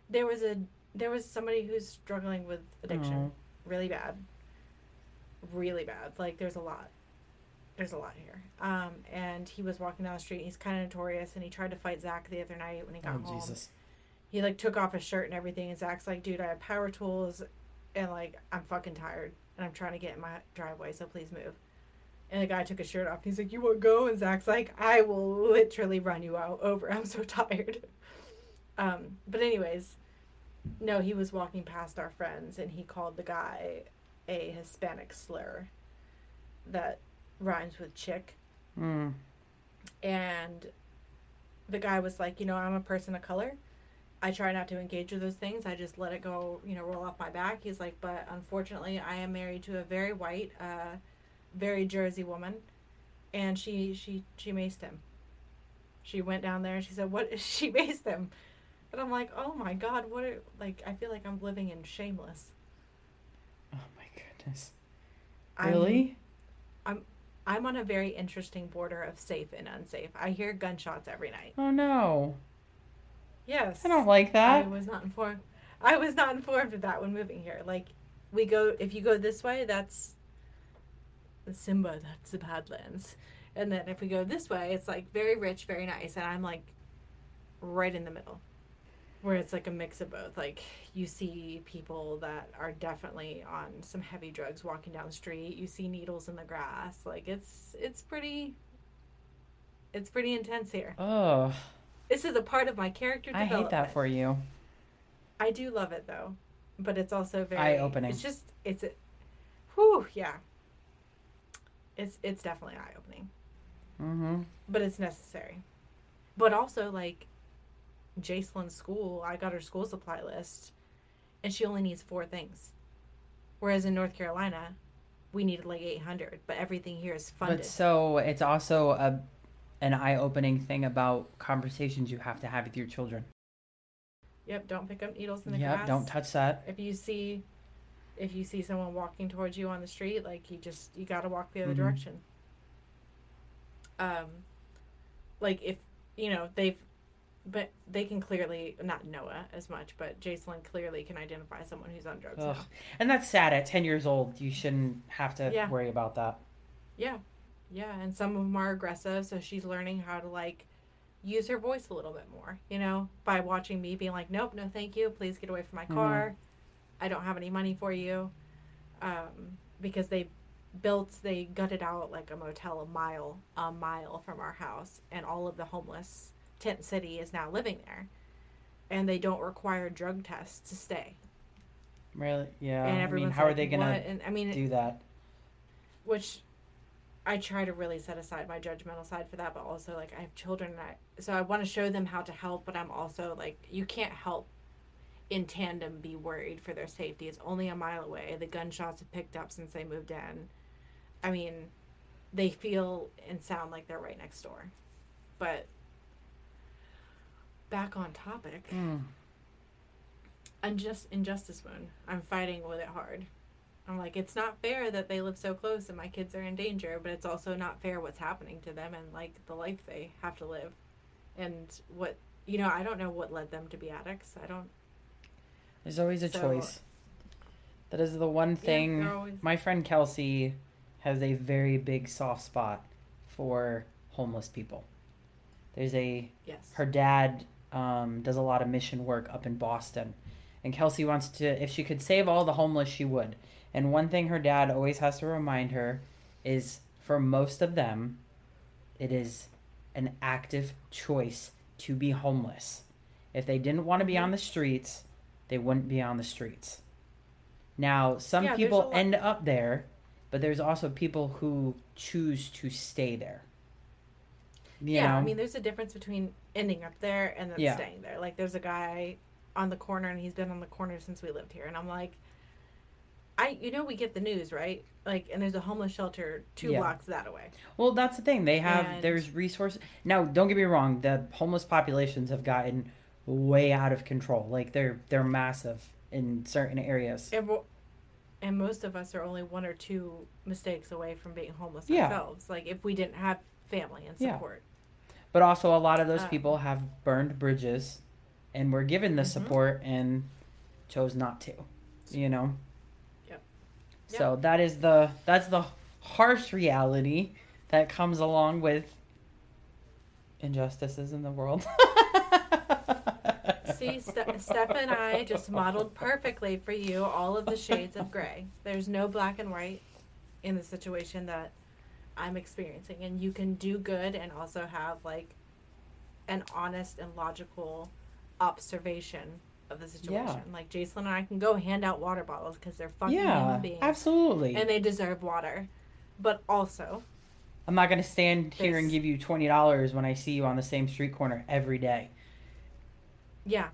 there was a there was somebody who's struggling with addiction Oh. really bad really bad like there's a lot there's a lot here um and he was walking down the street and he's kind of notorious and he tried to fight zach the other night when he got Oh home Jesus. He like took off his shirt and everything and Zach's like, dude, I have power tools and like I'm fucking tired and I'm trying to get in my driveway, so please move. And the guy took his shirt off. He's like, You wanna go? And Zach's like, I will literally run you out over. I'm so tired. Um, but anyways, no, he was walking past our friends and he called the guy a Hispanic slur that rhymes with chick Mm. and the guy was like, you know, I'm a person of color. I try not to engage with those things. I just let it go, you know, roll off my back. He's like, but unfortunately, I am married to a very white, uh, very Jersey woman, and she she she maced him. She went down there and she said, "What?" She maced him, and I'm like, "Oh my god, what?" Are, like, I feel like I'm living in shameless. Oh my goodness. Really? I'm- Really? I'm on a very interesting border of safe and unsafe. I hear gunshots every night. Oh no. Yes. I don't like that. I was not informed. I was not informed of that when moving here. Like, we go if you go this way, that's the Simba. That's the Badlands, and then if we go this way, it's like very rich, very nice, and I'm like right in the middle, where it's like a mix of both. Like you see people that are definitely on some heavy drugs walking down the street. You see needles in the grass. Like it's it's pretty. It's pretty intense here. Oh, This is a part of my character I hate that for you. I do love it though, but it's also very Eye-opening. It's just it's a, whew, yeah. It's it's definitely eye opening, Mm-hmm. but it's necessary. But also like, Jacelyn's school, I got her school supply list, and she only needs four things, whereas in North Carolina, we needed like eight hundred. But everything here is funded. But so it's also a an eye-opening thing about conversations you have to have with your children. yep, don't pick up needles in the Yep, grass. don't touch that. if you see if you see someone walking towards you on the street like you just you got to walk the other Mhm. direction um like if you know they've but they can clearly not noah as much but jacelyn clearly can identify someone who's on drugs. And that's sad. At ten years old, you shouldn't have to Yeah. worry about that. yeah yeah and some of them are aggressive so she's learning how to like use her voice a little bit more, you know, by watching me being like, nope, no, thank you. Please get away from my car. I don't have any money for you. Um, because they built, they gutted out like a motel a mile, a mile from our house, and all of the homeless tent city is now living there. And they don't require drug tests to stay. Really? Yeah. and I mean, how are like, they gonna? And I mean, do that? which I try to really set aside my judgmental side for that, but also like I have children and I so I want to show them how to help, but I'm also like you can't help in tandem be worried for their safety. It's only a mile away. The gunshots have picked up since they moved in. I mean, they feel and sound like they're right next door. But back on topic. Mm. Unjust injustice wound. I'm fighting with it hard. I'm like, it's not fair that they live so close and my kids are in danger, but it's also not fair what's happening to them and like the life they have to live. And what you know, I don't know what led them to be addicts. I don't There's always a So- choice. That is the one thing. they're always- My friend Kelsey has a very big soft spot for homeless people. There's a yes. her dad um, does a lot of mission work up in Boston, and Kelsey wants to. If she could save all the homeless, she would. And one thing her dad always has to remind her is, for most of them, it is an active choice to be homeless. If they didn't want to be on the streets, they wouldn't be on the streets. Now, some Yeah, people end up there, but there's also people who choose to stay there. You yeah, I mean, there's a difference between ending up there and then Yeah. staying there. Like, there's a guy on the corner, and he's been on the corner since we lived here, and I'm like, I, you know, we get the news, right? Like, and there's a homeless shelter two Yeah. blocks that away. Well, that's the thing. They have And- there's resources. Now, don't get me wrong. The homeless populations have gotten way out of control. Like they're they're massive in certain areas. And, and most of us are only one or two mistakes away from being homeless Yeah. ourselves. Like, if we didn't have family and Yeah. support. But also, a lot of those Um, people have burned bridges, and were given the Mhm. support and chose not to. You know. So that is the that's the harsh reality that comes along with injustices in the world. See, Ste- Steph and I just modeled perfectly for you all of the shades of gray. There's no black and white in the situation that I'm experiencing, and you can do good and also have like an honest and logical observation of the situation. Like Jason and I can go hand out water bottles because they're fucking yeah, human beings absolutely. and they deserve water, but also I'm not gonna stand here and give you twenty dollars when I see you on the same street corner every day. Yeah.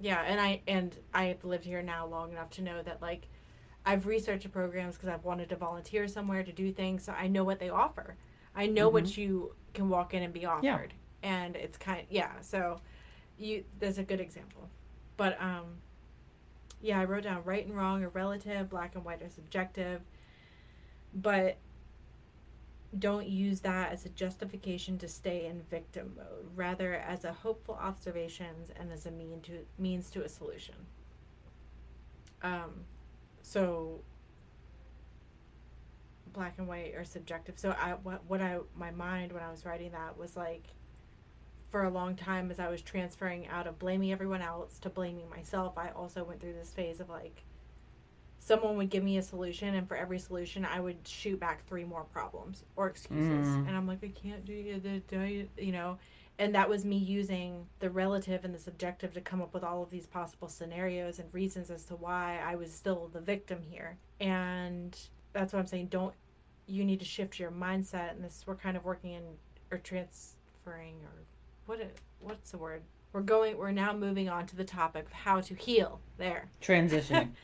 Yeah, and I and I've lived here now long enough to know that like I've researched the programs because I've wanted to volunteer somewhere to do things, so I know what they offer. I know what mm-hmm. you can walk in and be offered. Yeah. And it's kind yeah, so you there's a good example. But um yeah, I wrote down right and wrong are relative, black and white are subjective. But don't use that as a justification to stay in victim mode, rather as a hopeful observations and as a mean to means to a solution. Um, so black and white are subjective. So I what what I my mind when I was writing that was like for a long time as I was transferring out of blaming everyone else to blaming myself, I also went through this phase of like someone would give me a solution and for every solution I would shoot back three more problems or excuses. Mm. And I'm like, I can't do it, you know. And that was me using the relative and the subjective to come up with all of these possible scenarios and reasons as to why I was still the victim here. And that's what I'm saying. Don't you need to shift your mindset and this we're kind of working in or transferring or what it, what's the word? We're going we're now moving on to the topic of how to heal. There. Transitioning.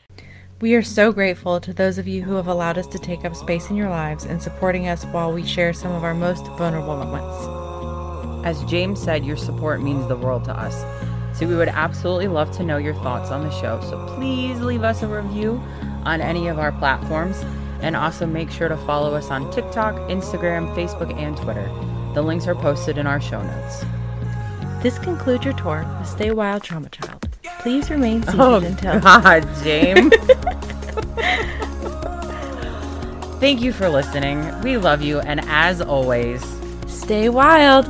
We are so grateful to those of you who have allowed us to take up space in your lives and supporting us while we share some of our most vulnerable moments. As James said, your support means the world to us. So we would absolutely love to know your thoughts on the show. So please leave us a review on any of our platforms. And also make sure to follow us on TikTok, Instagram, Facebook, and Twitter. The links are posted in our show notes. This concludes your tour with Stay Wild Trauma Child. Please remain seated Oh, until God, James. Thank you for listening. We love you. And as always, Stay Wild.